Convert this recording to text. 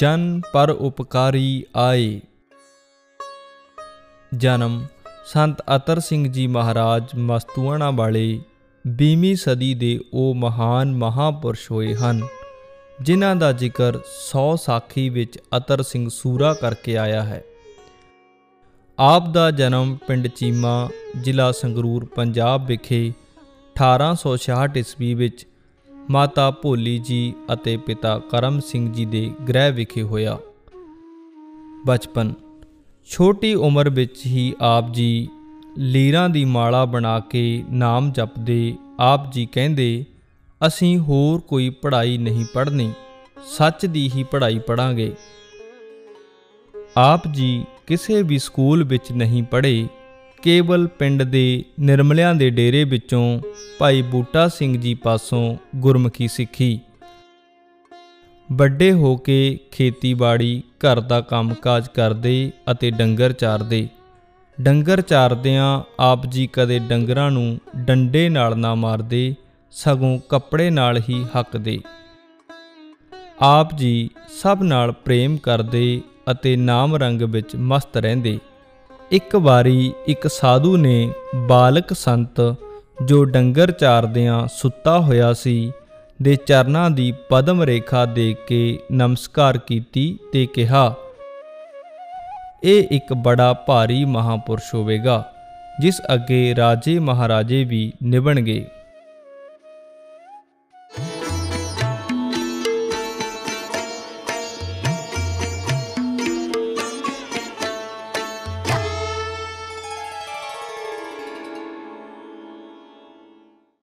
ਜਨ ਪਰ ਉਪਕਾਰੀ ਆਏ। ਜਨਮ ਸੰਤ ਅਤਰ ਸਿੰਘ ਜੀ ਮਹਾਰਾਜ ਮਸਤੂਆਣਾ ਵਾਲੇ 20ਵੀਂ ਸਦੀ ਦੇ ਉਹ ਮਹਾਨ ਮਹਾਪੁਰਸ਼ ਹੋਏ ਹਨ, ਜਿਨ੍ਹਾਂ ਦਾ ਜ਼ਿਕਰ 100 ਸਾਖੀ ਵਿੱਚ ਅਤਰ ਸਿੰਘ ਸੂਰਾ ਕਰਕੇ ਆਇਆ ਹੈ। ਆਪ ਦਾ ਜਨਮ ਪਿੰਡ ਚੀਮਾ, ਜ਼ਿਲ੍ਹਾ ਸੰਗਰੂਰ, ਪੰਜਾਬ ਵਿਖੇ 1866 ਈਸਵੀ ਵਿੱਚ ਮਾਤਾ ਭੋਲੀ ਜੀ ਅਤੇ ਪਿਤਾ ਕਰਮ ਸਿੰਘ ਜੀ ਦੇ ਗ੍ਰਹਿ ਵਿਖੇ ਹੋਇਆ। ਬਚਪਨ। ਛੋਟੀ ਉਮਰ ਵਿੱਚ ਹੀ ਆਪ ਜੀ ਲੀਰਾਂ ਦੀ ਮਾਲਾ ਬਣਾ ਕੇ ਨਾਮ ਜਪਦੇ ਆਪ ਜੀ ਕਹਿੰਦੇ, ਅਸੀਂ ਹੋਰ ਕੋਈ ਪੜ੍ਹਾਈ ਨਹੀਂ ਪੜ੍ਹਨੀ, ਸੱਚ ਦੀ ਹੀ ਪੜ੍ਹਾਈ ਪੜਾਂਗੇ ਆਪ ਜੀ ਕਿਸੇ ਵੀ ਸਕੂਲ ਵਿੱਚ ਨਹੀਂ ਪੜ੍ਹੇ ਕੇਵਲ ਪਿੰਡ ਦੇ ਨਿਰਮਲਿਆਂ ਦੇ ਡੇਰੇ ਵਿੱਚੋਂ ਭਾਈ ਬੂਟਾ ਸਿੰਘ ਜੀ ਪਾਸੋਂ ਗੁਰਮੁਖੀ ਸਿੱਖੀ। ਵੱਡੇ ਹੋ ਕੇ ਖੇਤੀਬਾੜੀ, ਘਰ ਦਾ ਕੰਮਕਾਜ ਕਰਦੇ ਅਤੇ ਡੰਗਰ ਚਾਰਦੇ। ਡੰਗਰ ਚਾਰਦਿਆਂ ਆਪ ਜੀ ਕਦੇ ਡੰਗਰਾਂ ਨੂੰ ਡੰਡੇ ਨਾਲ ਨਾ ਮਾਰਦੇ, ਸਗੋਂ ਕੱਪੜੇ ਨਾਲ ਹੀ ਹੱਕਦੇ। ਆਪ ਜੀ ਸਭ ਨਾਲ ਪ੍ਰੇਮ ਕਰਦੇ ਅਤੇ ਨਾਮ ਰੰਗ ਵਿੱਚ ਮਸਤ ਰਹਿੰਦੇ। ਇੱਕ ਵਾਰੀ ਇੱਕ ਸਾਧੂ ਨੇ ਬਾਲਕ ਸੰਤ ਜੋ ਡੰਗਰ ਚਾਰਦਿਆਂ ਸੁੱਤਾ ਹੋਇਆ ਸੀ, ਦੇ ਚਰਨਾਂ ਦੀ ਪਦਮ ਰੇਖਾ ਦੇਖ ਕੇ ਨਮਸਕਾਰ ਕੀਤੀ ਤੇ ਕਿਹਾ, ਇਹ ਇੱਕ ਬੜਾ ਭਾਰੀ ਮਹਾਪੁਰਸ਼ ਹੋਵੇਗਾ, ਜਿਸ ਅੱਗੇ ਰਾਜੇ ਮਹਾਰਾਜੇ ਵੀ ਨਿਭਣਗੇ।